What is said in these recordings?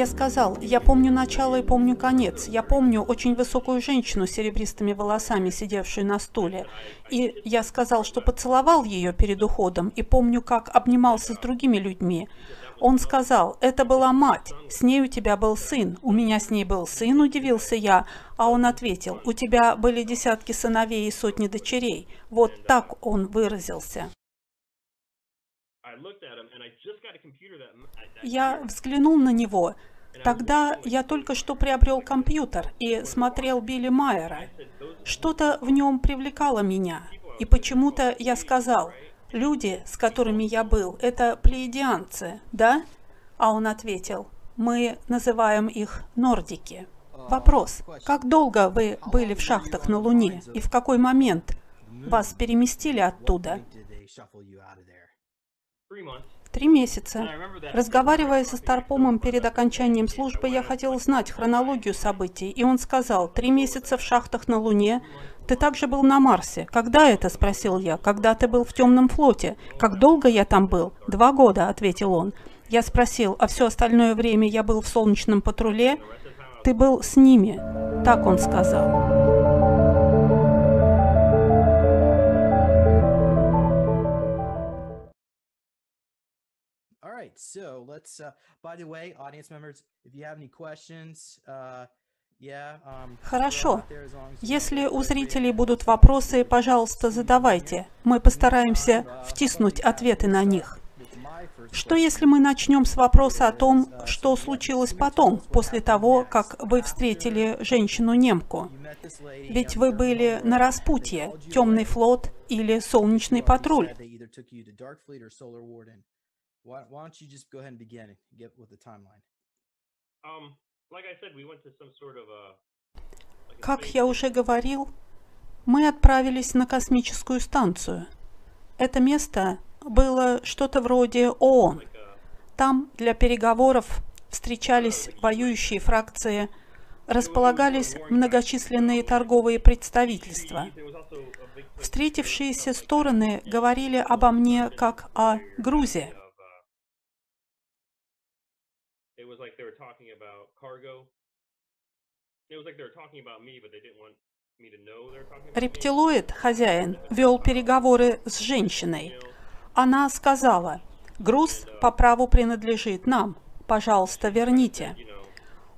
Я сказал, я помню начало и помню конец. Я помню очень высокую женщину с серебристыми волосами, сидевшую на стуле. И я сказал, что поцеловал ее перед уходом и помню, как обнимался с другими людьми. Он сказал, это была мать, с ней у тебя был сын, у меня с ней был сын, удивился я, а он ответил, у тебя были десятки сыновей и сотни дочерей. Вот так он выразился. Я взглянул на него. Тогда я только что приобрел компьютер и смотрел Билли Майера. Что-то в нем привлекало меня. И почему-то я сказал, люди, с которыми я был, это плеядианцы, да? А он ответил, мы называем их нордики. Вопрос, как долго вы были в шахтах на Луне и в какой момент вас переместили оттуда? Три месяца. Разговаривая со Старпомом перед окончанием службы, я хотел знать хронологию событий, и он сказал, три месяца в шахтах на Луне, ты также был на Марсе. Когда это? Спросил я. Когда ты был в темном флоте? Как долго я там был? Два года, ответил он. Я спросил, а все остальное время я был в солнечном патруле? Ты был с ними. Так он сказал. Let's, uh, by the way, audience members, if you have any questions, uh, um, Хорошо. Если у зрителей будут вопросы, пожалуйста, задавайте. Мы постараемся втиснуть ответы на них. Что если мы начнем с вопроса о том, что случилось потом, после того, как вы встретили женщину-немку? Ведь вы были на распутье, темный флот или солнечный патруль. Why, why don't you just go ahead and begin and get with the timeline? Um, like I said, we went to some sort of a как я уже говорил, мы отправились на космическую станцию. Это место было что-то вроде ООН. Там для переговоров встречались воюющие фракции, располагались многочисленные торговые представительства. Встретившиеся стороны говорили обо мне как о Грузии. Talking about cargo. It was like they were talking about me, but they didn't want Рептилоид, хозяин, вел переговоры с женщиной. Она сказала, груз по праву принадлежит нам, пожалуйста, верните.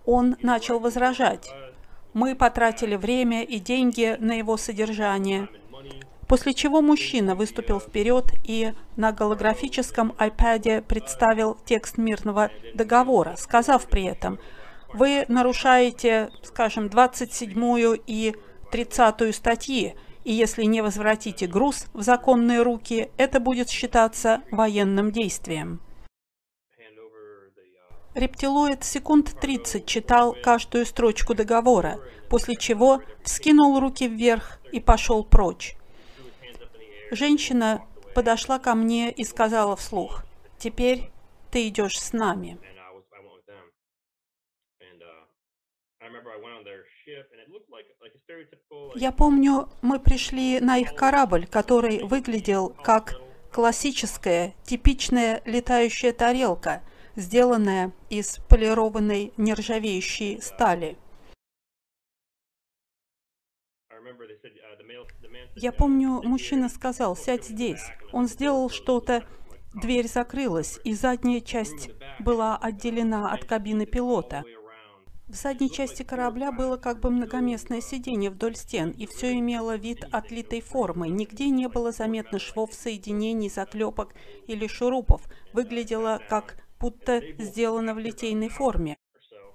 Он начал возражать. Мы потратили время и деньги на его содержание. После чего мужчина выступил вперед и на голографическом iPad представил текст мирного договора, сказав при этом, вы нарушаете, скажем, 27 и 30 статьи, и если не возвратите груз в законные руки, это будет считаться военным действием. Рептилоид секунд 30 читал каждую строчку договора, после чего вскинул руки вверх и пошел прочь. Женщина подошла ко мне и сказала вслух, «Теперь ты идешь с нами». Я помню, мы пришли на их корабль, который выглядел как классическая, типичная летающая тарелка, сделанная из полированной нержавеющей стали. Я помню, мужчина сказал, сядь здесь. Он сделал что-то, дверь закрылась, и задняя часть была отделена от кабины пилота. В задней части корабля было как бы многоместное сиденье вдоль стен, и все имело вид отлитой формы. Нигде не было заметно швов, соединений, заклепок или шурупов. Выглядело как будто сделано в литейной форме.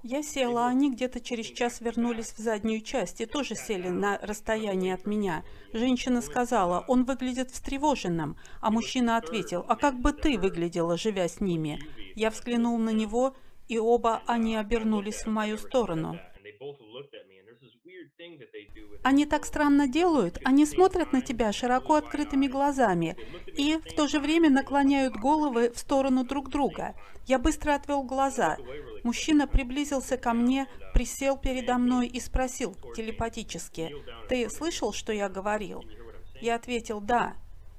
Я села, а они где-то через час вернулись в заднюю часть и тоже сели на расстоянии от меня. Женщина сказала, он выглядит встревоженным, а мужчина ответил, а как бы ты выглядела, живя с ними? Я взглянул на него, и оба они обернулись в мою сторону. Они так странно делают, они смотрят на тебя широко открытыми глазами и в то же время наклоняют головы в сторону друг друга. Я быстро отвел глаза. Мужчина приблизился ко мне, присел передо мной и спросил телепатически, «Ты слышал, что я говорил?» Я ответил, «Да».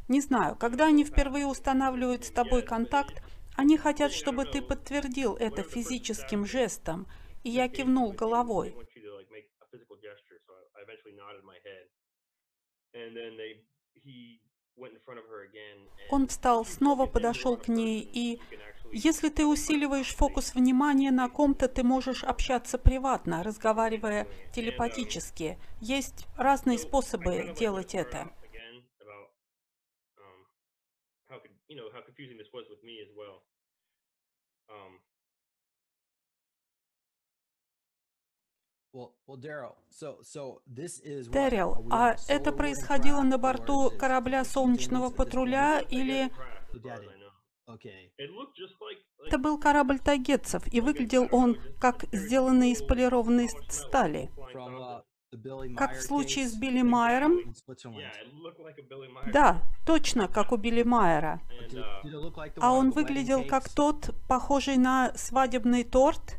Не знаю, когда они впервые устанавливают с тобой контакт, Они хотят, чтобы ты подтвердил это физическим жестом. И я кивнул головой. Он встал, снова подошел к ней и если ты усиливаешь фокус внимания на ком-то, ты можешь общаться приватно, разговаривая телепатически. Есть разные способы делать это. Дэрил, а это происходило на борту корабля солнечного патруля или... Это был корабль тагетцев, и выглядел он как сделанный из полированной стали. Как в случае с Билли Майером? Да, точно, как у Билли Майера. А он выглядел как тот, похожий на свадебный торт?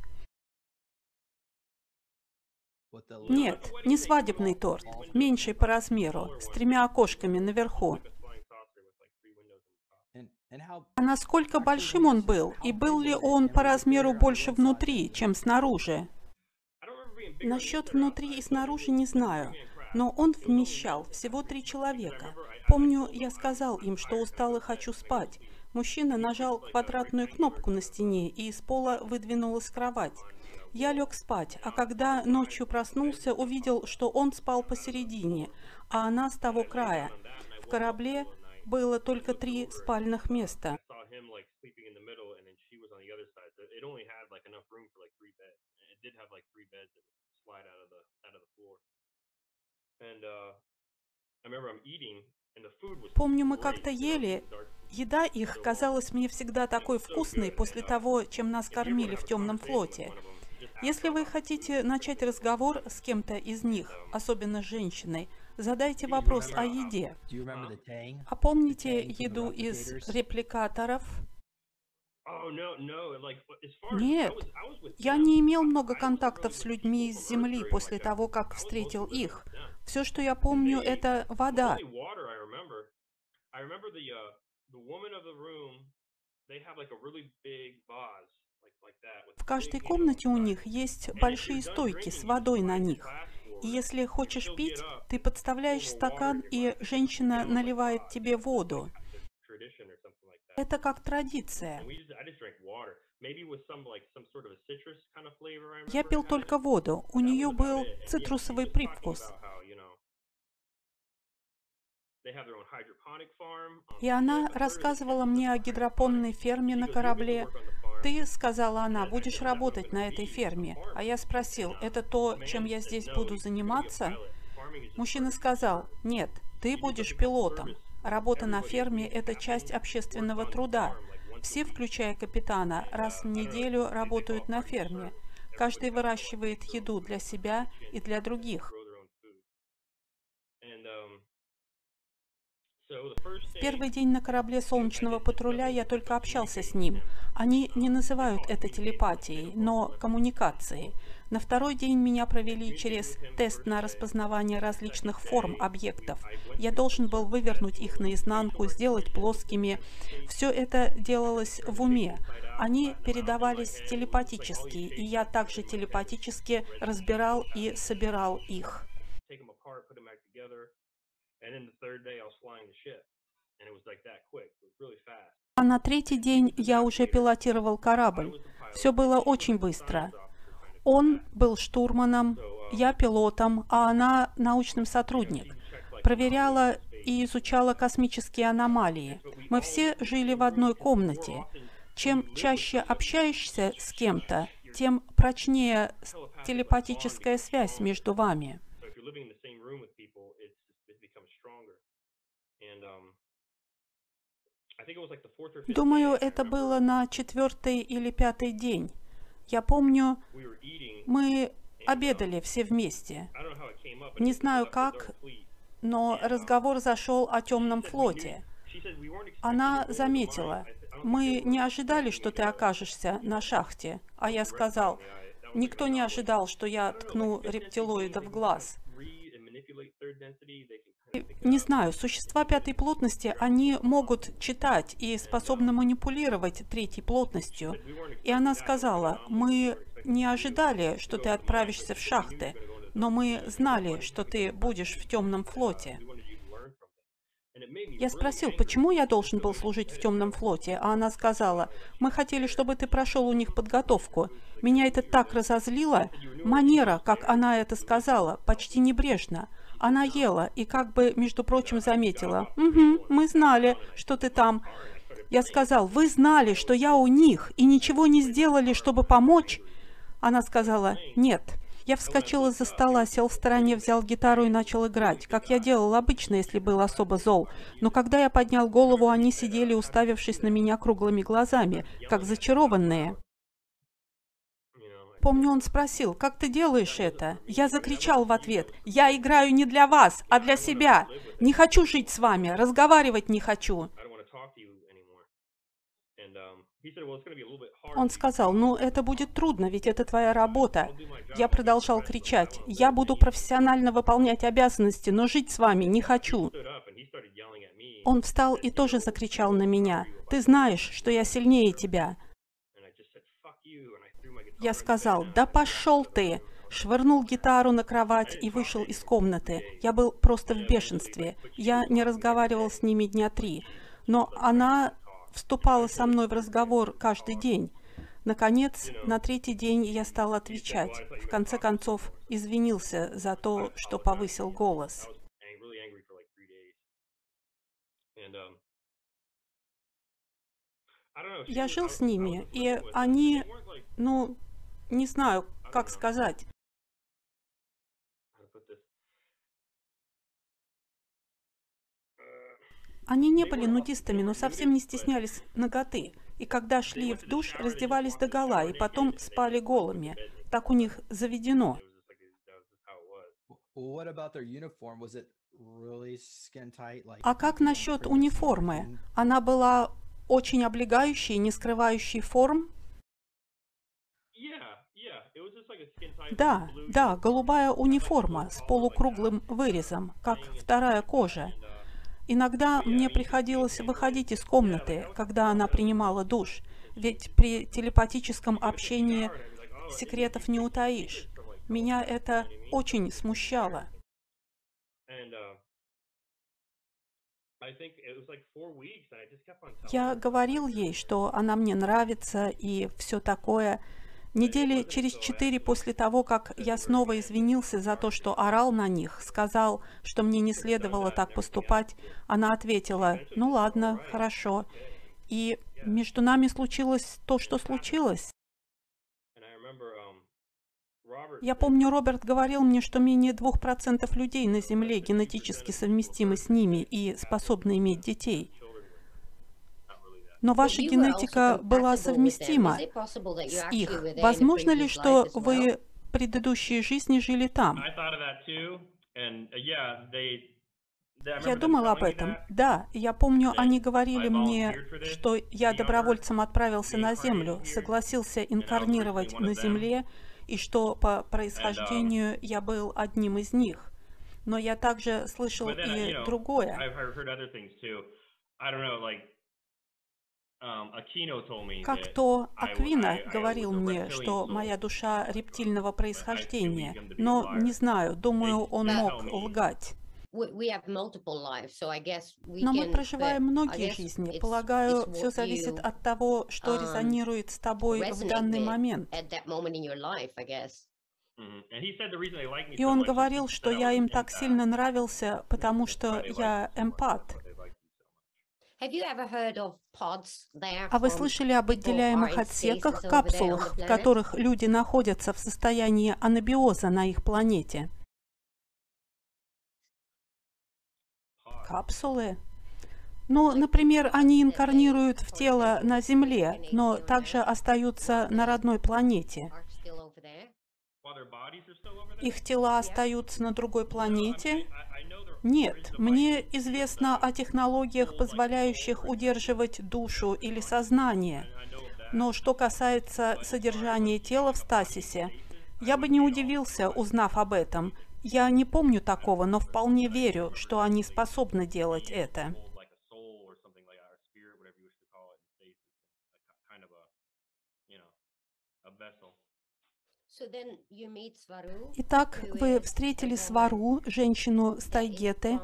Нет, не свадебный торт, меньший по размеру, с тремя окошками наверху. А насколько большим он был? И был ли он по размеру больше внутри, чем снаружи? Насчет внутри и снаружи не знаю, но он вмещал всего три человека. Помню, я сказал им, что устал и хочу спать. Мужчина нажал квадратную кнопку на стене, и из пола выдвинулась кровать. Я лег спать, а когда ночью проснулся, увидел, что он спал посередине, а она с того края. В корабле было только три спальных места. Помню, мы как-то ели. Еда их казалась мне всегда такой вкусной после того, чем нас кормили в темном флоте. Если вы хотите начать разговор с кем-то из них, особенно с женщиной, Задайте вопрос о еде. А помните еду из репликаторов? Нет, я не имел много контактов с людьми из Земли после того, как встретил их. Все, что я помню, это вода. В каждой комнате у них есть большие стойки с водой на них. И если хочешь пить, ты подставляешь стакан, и женщина наливает тебе воду. Это как традиция. Я пил только воду. У нее был цитрусовый привкус. И она рассказывала мне о гидропонной ферме на корабле, «Ты, — сказала она, — будешь работать на этой ферме». А я спросил, «Это то, чем я здесь буду заниматься?» Мужчина сказал, «Нет, ты будешь пилотом. Работа на ферме – это часть общественного труда. Все, включая капитана, раз в неделю работают на ферме. Каждый выращивает еду для себя и для других. В первый день на корабле солнечного патруля я только общался с ним. Они не называют это телепатией, но коммуникацией. На второй день меня провели через тест на распознавание различных форм объектов. Я должен был вывернуть их наизнанку, сделать плоскими. Все это делалось в уме. Они передавались телепатически, и я также телепатически разбирал и собирал их. А на третий день я уже пилотировал корабль. Все было очень быстро. Он был штурманом, uh, я пилотом, а она научным сотрудник. Проверяла и изучала космические аномалии. Мы все жили в одной комнате. Чем чаще общаешься с кем-то, тем прочнее телепатическая связь между вами. Думаю, это было на четвертый или пятый день. Я помню, мы обедали все вместе. Не знаю как, но разговор зашел о темном флоте. Она заметила, мы не ожидали, что ты окажешься на шахте. А я сказал, никто не ожидал, что я ткну рептилоида в глаз. Не знаю, существа пятой плотности, они могут читать и способны манипулировать третьей плотностью. И она сказала, мы не ожидали, что ты отправишься в шахты, но мы знали, что ты будешь в темном флоте. Я спросил, почему я должен был служить в темном флоте, а она сказала, мы хотели, чтобы ты прошел у них подготовку. Меня это так разозлило. Манера, как она это сказала, почти небрежно. Она ела и как бы, между прочим, заметила, «Угу, мы знали, что ты там». Я сказал, «Вы знали, что я у них, и ничего не сделали, чтобы помочь?» Она сказала, «Нет». Я вскочил из-за стола, сел в стороне, взял гитару и начал играть, как я делал обычно, если был особо зол. Но когда я поднял голову, они сидели, уставившись на меня круглыми глазами, как зачарованные. Помню, он спросил, как ты делаешь это? Я закричал в ответ, я играю не для вас, а для себя. Не хочу жить с вами, разговаривать не хочу. Он сказал, ну это будет трудно, ведь это твоя работа. Я продолжал кричать, я буду профессионально выполнять обязанности, но жить с вами не хочу. Он встал и тоже закричал на меня, ты знаешь, что я сильнее тебя. Я сказал, да пошел ты! Швырнул гитару на кровать и вышел из комнаты. Я был просто в бешенстве. Я не разговаривал с ними дня три. Но она вступала со мной в разговор каждый день. Наконец, на третий день я стал отвечать. В конце концов, извинился за то, что повысил голос. Я жил с ними, и они, ну, не знаю, как сказать. Они не были нудистами, но совсем не стеснялись ноготы. И когда шли в душ, раздевались до гола, и потом спали голыми. Так у них заведено. А как насчет униформы? Она была очень облегающей, не скрывающей форм? Да, да, голубая униформа с полукруглым вырезом, как вторая кожа. Иногда мне приходилось выходить из комнаты, когда она принимала душ, ведь при телепатическом общении секретов не утаишь. Меня это очень смущало. Я говорил ей, что она мне нравится и все такое, Недели через четыре после того, как я снова извинился за то, что орал на них, сказал, что мне не следовало так поступать, она ответила, ну ладно, хорошо. И между нами случилось то, что случилось. Я помню, Роберт говорил мне, что менее двух процентов людей на Земле генетически совместимы с ними и способны иметь детей. Но ваша генетика была совместима с их. Возможно ли, что вы в предыдущей жизни жили там? Я думал об этом. Да, я помню, они говорили мне, что я добровольцем отправился на Землю, согласился инкарнировать на Земле, и что по происхождению я был одним из них. Но я также слышал и другое. Um, как то Аквина говорил мне, что моя душа рептильного происхождения, но не знаю, думаю, он мог лгать. Но мы проживаем многие жизни. Полагаю, все зависит от того, что um, резонирует с тобой в данный момент. Mm-hmm. И он говорил, что я им так сильно нравился, потому что я эмпат. А вы слышали об отделяемых отсеках, капсулах, в которых люди находятся в состоянии анабиоза на их планете? Капсулы? Ну, например, они инкарнируют в тело на Земле, но также остаются на родной планете. Их тела остаются на другой планете, нет, мне известно о технологиях, позволяющих удерживать душу или сознание. Но что касается содержания тела в стасисе, я бы не удивился, узнав об этом. Я не помню такого, но вполне верю, что они способны делать это. Итак, вы встретили Свару, женщину с Тайгеты,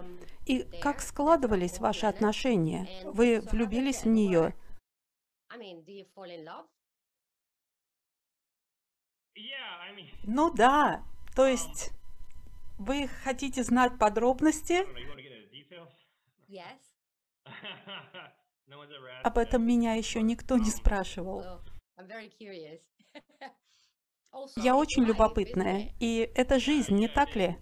и как складывались ваши отношения? Вы влюбились в нее? Ну да, то есть вы хотите знать подробности? Об этом меня еще никто не спрашивал. Я очень любопытная, и это жизнь, не так ли?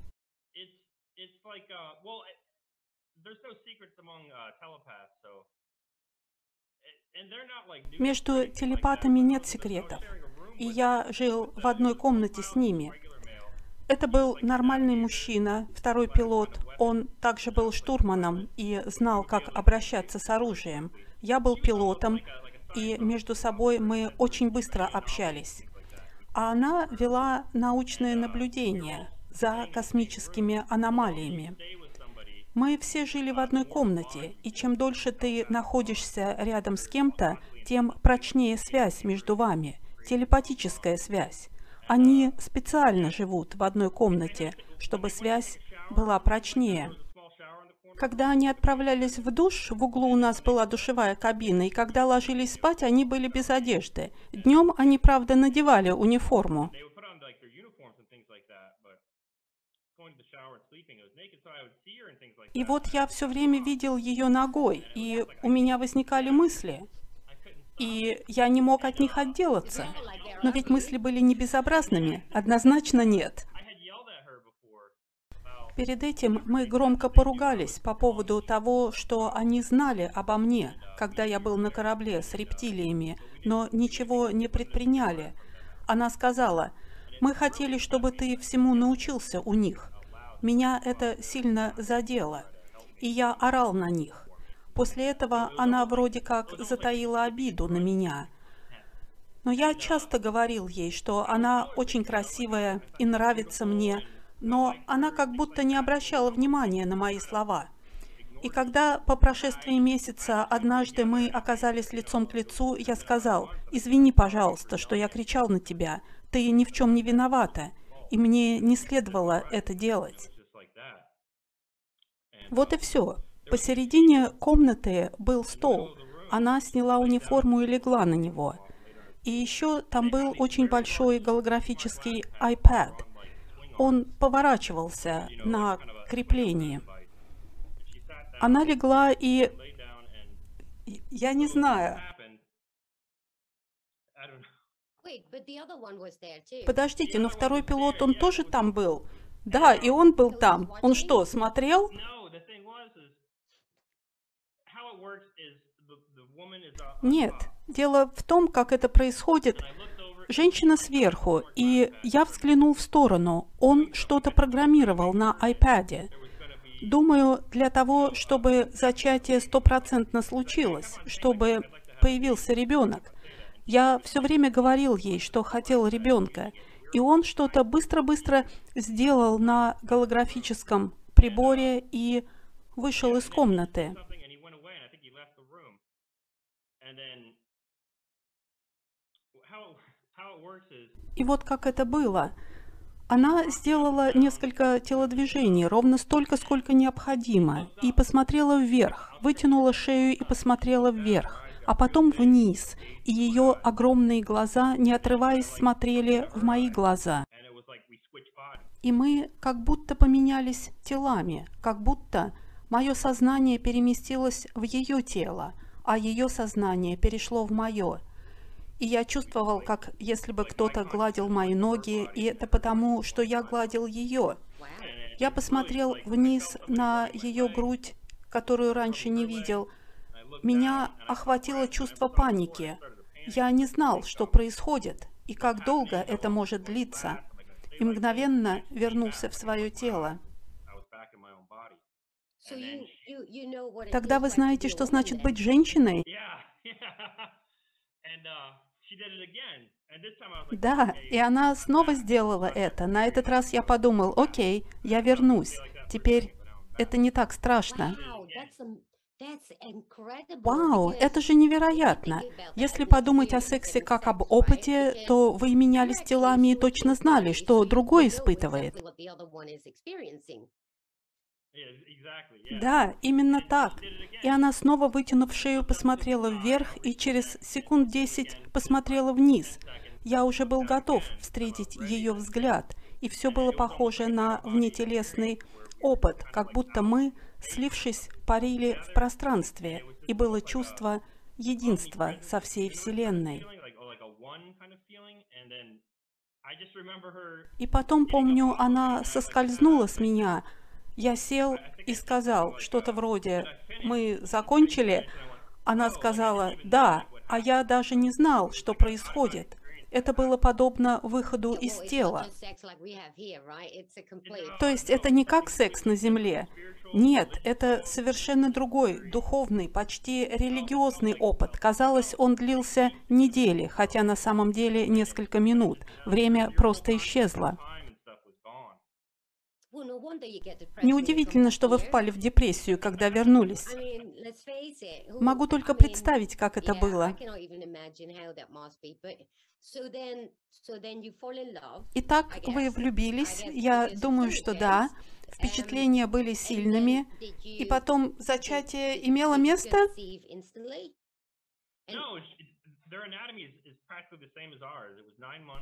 Между телепатами нет секретов, и я жил в одной комнате с ними. Это был нормальный мужчина, второй пилот. Он также был штурманом и знал, как обращаться с оружием. Я был пилотом, и между собой мы очень быстро общались. А она вела научное наблюдение за космическими аномалиями. Мы все жили в одной комнате, и чем дольше ты находишься рядом с кем-то, тем прочнее связь между вами, телепатическая связь. Они специально живут в одной комнате, чтобы связь была прочнее. Когда они отправлялись в душ, в углу у нас была душевая кабина, и когда ложились спать, они были без одежды. Днем они, правда, надевали униформу. И вот я все время видел ее ногой, и у меня возникали мысли, и я не мог от них отделаться. Но ведь мысли были не безобразными, однозначно нет. Перед этим мы громко поругались по поводу того, что они знали обо мне, когда я был на корабле с рептилиями, но ничего не предприняли. Она сказала, «Мы хотели, чтобы ты всему научился у них». Меня это сильно задело, и я орал на них. После этого она вроде как затаила обиду на меня. Но я часто говорил ей, что она очень красивая и нравится мне, но она как будто не обращала внимания на мои слова. И когда по прошествии месяца однажды мы оказались лицом к лицу, я сказал, «Извини, пожалуйста, что я кричал на тебя. Ты ни в чем не виновата, и мне не следовало это делать». Вот и все. Посередине комнаты был стол. Она сняла униформу и легла на него. И еще там был очень большой голографический iPad – он поворачивался на креплении. Она легла и... Я не знаю. Подождите, но второй пилот, он тоже там был? Да, и он был там. Он что, смотрел? Нет. Дело в том, как это происходит. Женщина сверху, и я взглянул в сторону. Он что-то программировал на iPad. Думаю, для того, чтобы зачатие стопроцентно случилось, чтобы появился ребенок. Я все время говорил ей, что хотел ребенка, и он что-то быстро-быстро сделал на голографическом приборе и вышел из комнаты. И вот как это было. Она сделала несколько телодвижений, ровно столько, сколько необходимо, и посмотрела вверх, вытянула шею и посмотрела вверх, а потом вниз, и ее огромные глаза, не отрываясь, смотрели в мои глаза. И мы как будто поменялись телами, как будто мое сознание переместилось в ее тело, а ее сознание перешло в мое. И я чувствовал, как если бы кто-то гладил мои ноги, и это потому, что я гладил ее. Я посмотрел вниз на ее грудь, которую раньше не видел. Меня охватило чувство паники. Я не знал, что происходит и как долго это может длиться. И мгновенно вернулся в свое тело. Тогда вы знаете, что значит быть женщиной? Да, и она снова сделала это. На этот раз я подумал, окей, я вернусь. Теперь это не так страшно. Вау, это же невероятно. Если подумать о сексе как об опыте, то вы менялись телами и точно знали, что другой испытывает. Да, именно так. И она снова, вытянув шею, посмотрела вверх и через секунд десять посмотрела вниз. Я уже был готов встретить ее взгляд, и все было похоже на внетелесный опыт, как будто мы, слившись, парили в пространстве, и было чувство единства со всей Вселенной. И потом, помню, она соскользнула с меня, я сел и сказал что-то вроде «Мы закончили?» Она сказала «Да», а я даже не знал, что происходит. Это было подобно выходу из тела. То есть это не как секс на земле. Нет, это совершенно другой, духовный, почти религиозный опыт. Казалось, он длился недели, хотя на самом деле несколько минут. Время просто исчезло. Неудивительно, что вы впали в депрессию, когда вернулись. Могу только представить, как это было. Итак, вы влюбились? Я думаю, что да. Впечатления были сильными. И потом зачатие имело место?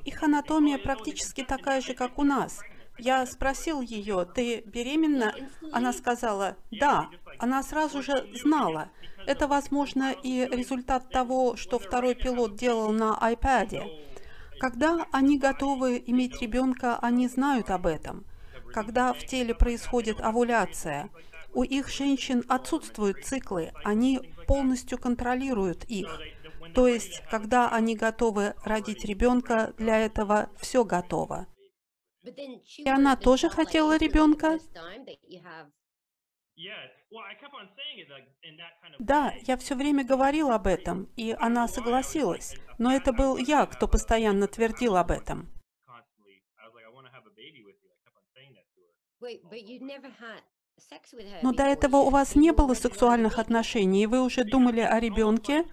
Их анатомия практически такая же, как у нас. Я спросил ее, ты беременна? Она сказала, да. Она сразу же знала. Это, возможно, и результат того, что второй пилот делал на iPad. Когда они готовы иметь ребенка, они знают об этом. Когда в теле происходит овуляция, у их женщин отсутствуют циклы, они полностью контролируют их. То есть, когда они готовы родить ребенка, для этого все готово. И она тоже хотела ребенка? Да, я все время говорил об этом, и она согласилась. Но это был я, кто постоянно твердил об этом. Но до этого у вас не было сексуальных отношений, и вы уже думали о ребенке?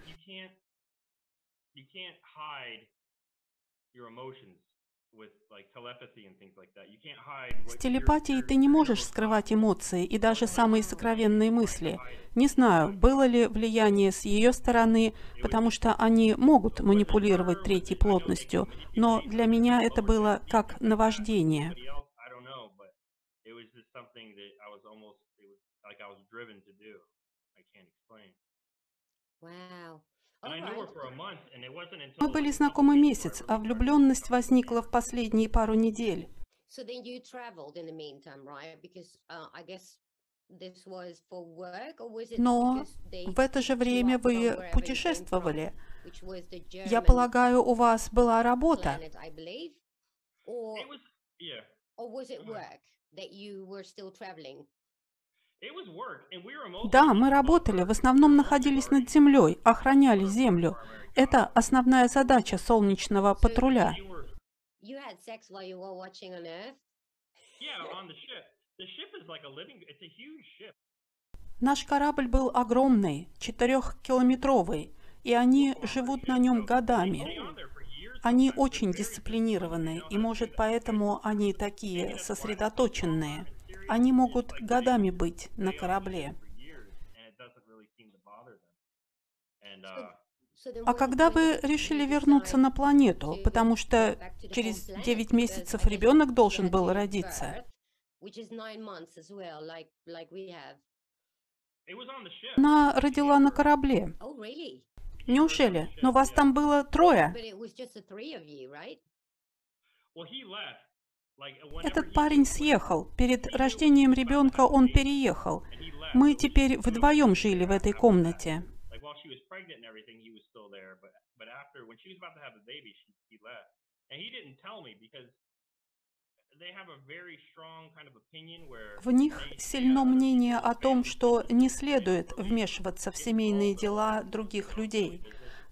С телепатией ты не можешь скрывать эмоции и даже самые сокровенные мысли. Не знаю, было ли влияние с ее стороны, потому что они могут манипулировать третьей плотностью, но для меня это было как наваждение. Wow. Мы были знакомы месяц, а влюбленность возникла в последние пару недель. Но в это же время вы путешествовали. Я полагаю, у вас была работа. Да, мы работали, в основном находились над землей, охраняли землю. Это основная задача солнечного патруля. Наш корабль был огромный, четырехкилометровый, и они живут на нем годами. Они очень дисциплинированные, и, может, поэтому они такие сосредоточенные. Они могут годами быть на корабле. А когда вы решили вернуться на планету? Потому что через 9 месяцев ребенок должен был родиться. Она родила на корабле. Неужели? Но вас там было трое. Этот парень съехал. Перед рождением ребенка он переехал. Мы теперь вдвоем жили в этой комнате. В них сильно мнение о том, что не следует вмешиваться в семейные дела других людей.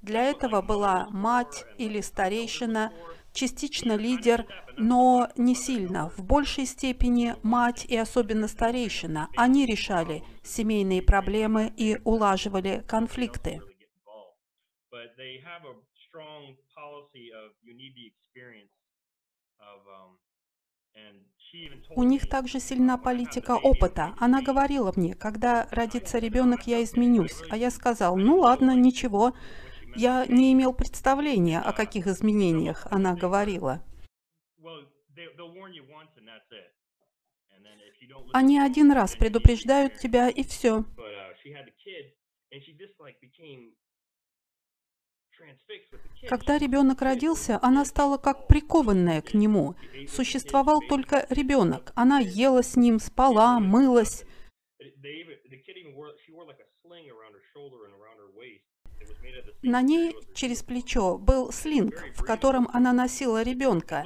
Для этого была мать или старейшина, частично лидер, но не сильно. В большей степени мать и особенно старейшина. Они решали семейные проблемы и улаживали конфликты. У них также сильна политика опыта. Она говорила мне, когда родится ребенок, я изменюсь. А я сказал, ну ладно, ничего. Я не имел представления, о каких изменениях она говорила. Они один раз предупреждают тебя, и все. Когда ребенок родился, она стала как прикованная к нему. Существовал только ребенок. Она ела с ним, спала, мылась. На ней через плечо был слинг, в котором она носила ребенка,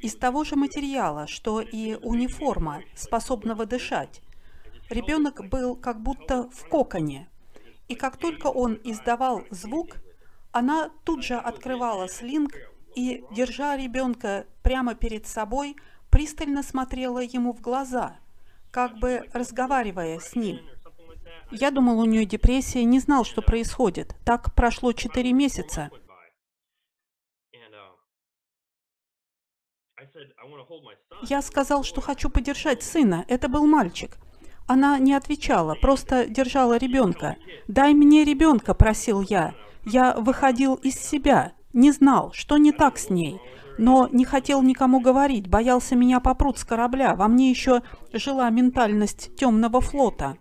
из того же материала, что и униформа, способного дышать. Ребенок был как будто в коконе. И как только он издавал звук, она тут же открывала слинг и, держа ребенка прямо перед собой, пристально смотрела ему в глаза, как бы разговаривая с ним. Я думал, у нее депрессия, не знал, что происходит. Так прошло четыре месяца. Я сказал, что хочу подержать сына. Это был мальчик. Она не отвечала, просто держала ребенка. «Дай мне ребенка», — просил я. Я выходил из себя, не знал, что не так с ней, но не хотел никому говорить, боялся меня попрут с корабля. Во мне еще жила ментальность темного флота.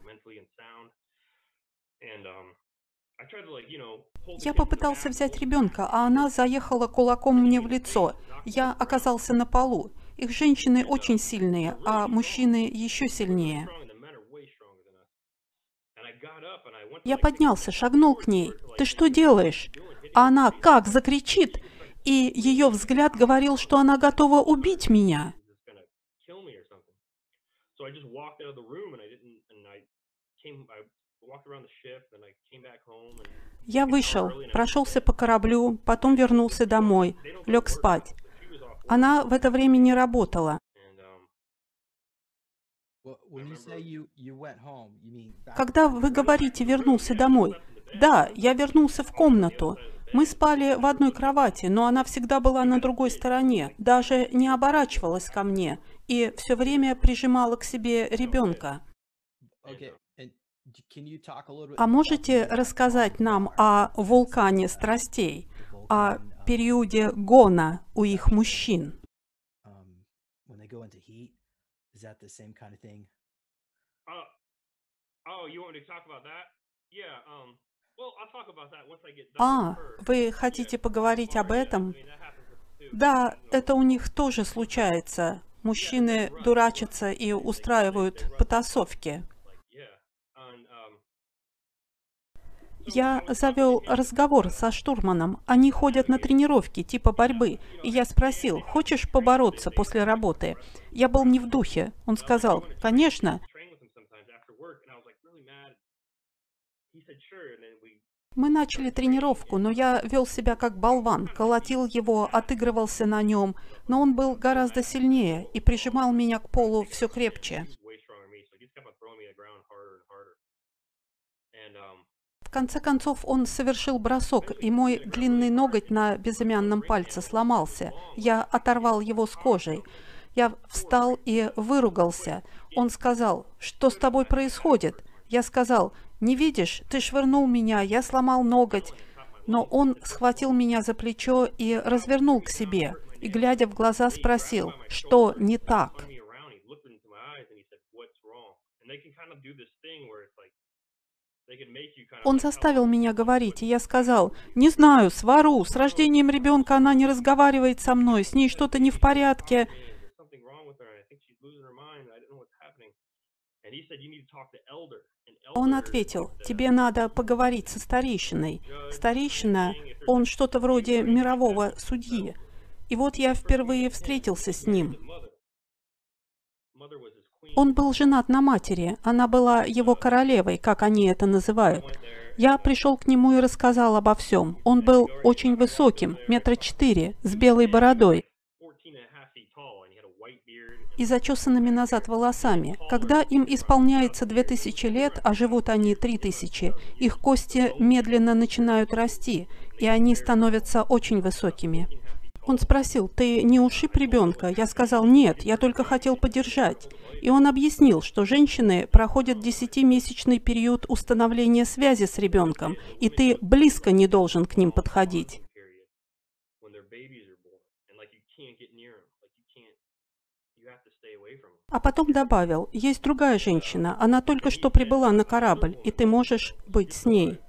Я попытался взять ребенка, а она заехала кулаком мне в лицо. Я оказался на полу. Их женщины очень сильные, а мужчины еще сильнее. Я поднялся, шагнул к ней. «Ты что делаешь?» А она как закричит, и ее взгляд говорил, что она готова убить меня. Я вышел, прошелся по кораблю, потом вернулся домой, лег спать. Она в это время не работала. Когда вы говорите «вернулся домой», да, я вернулся в комнату. Мы спали в одной кровати, но она всегда была на другой стороне, даже не оборачивалась ко мне и все время прижимала к себе ребенка. А можете рассказать нам о вулкане страстей, о периоде гона у их мужчин? А, вы хотите поговорить об этом? Да, это у них тоже случается. Мужчины дурачатся и устраивают потасовки. Я завел разговор со штурманом. Они ходят на тренировки типа борьбы. И я спросил, хочешь побороться после работы? Я был не в духе. Он сказал, конечно. Мы начали тренировку, но я вел себя как болван, колотил его, отыгрывался на нем, но он был гораздо сильнее и прижимал меня к полу все крепче. В конце концов он совершил бросок, и мой длинный ноготь на безымянном пальце сломался. Я оторвал его с кожей. Я встал и выругался. Он сказал, что с тобой происходит? Я сказал, не видишь, ты швырнул меня, я сломал ноготь. Но он схватил меня за плечо и развернул к себе, и, глядя в глаза, спросил, что не так. Он заставил меня говорить, и я сказал, не знаю, свару, с рождением ребенка она не разговаривает со мной, с ней что-то не в порядке. Он ответил, тебе надо поговорить со старейшиной. Старейшина, он что-то вроде мирового судьи. И вот я впервые встретился с ним. Он был женат на матери, она была его королевой, как они это называют. Я пришел к нему и рассказал обо всем. Он был очень высоким, метра четыре, с белой бородой и зачесанными назад волосами. Когда им исполняется 2000 лет, а живут они 3000, их кости медленно начинают расти, и они становятся очень высокими. Он спросил, «Ты не ушиб ребенка?» Я сказал, «Нет, я только хотел подержать». И он объяснил, что женщины проходят десятимесячный период установления связи с ребенком, и ты близко не должен к ним подходить. А потом добавил, есть другая женщина, она только что прибыла на корабль, и ты можешь быть с ней.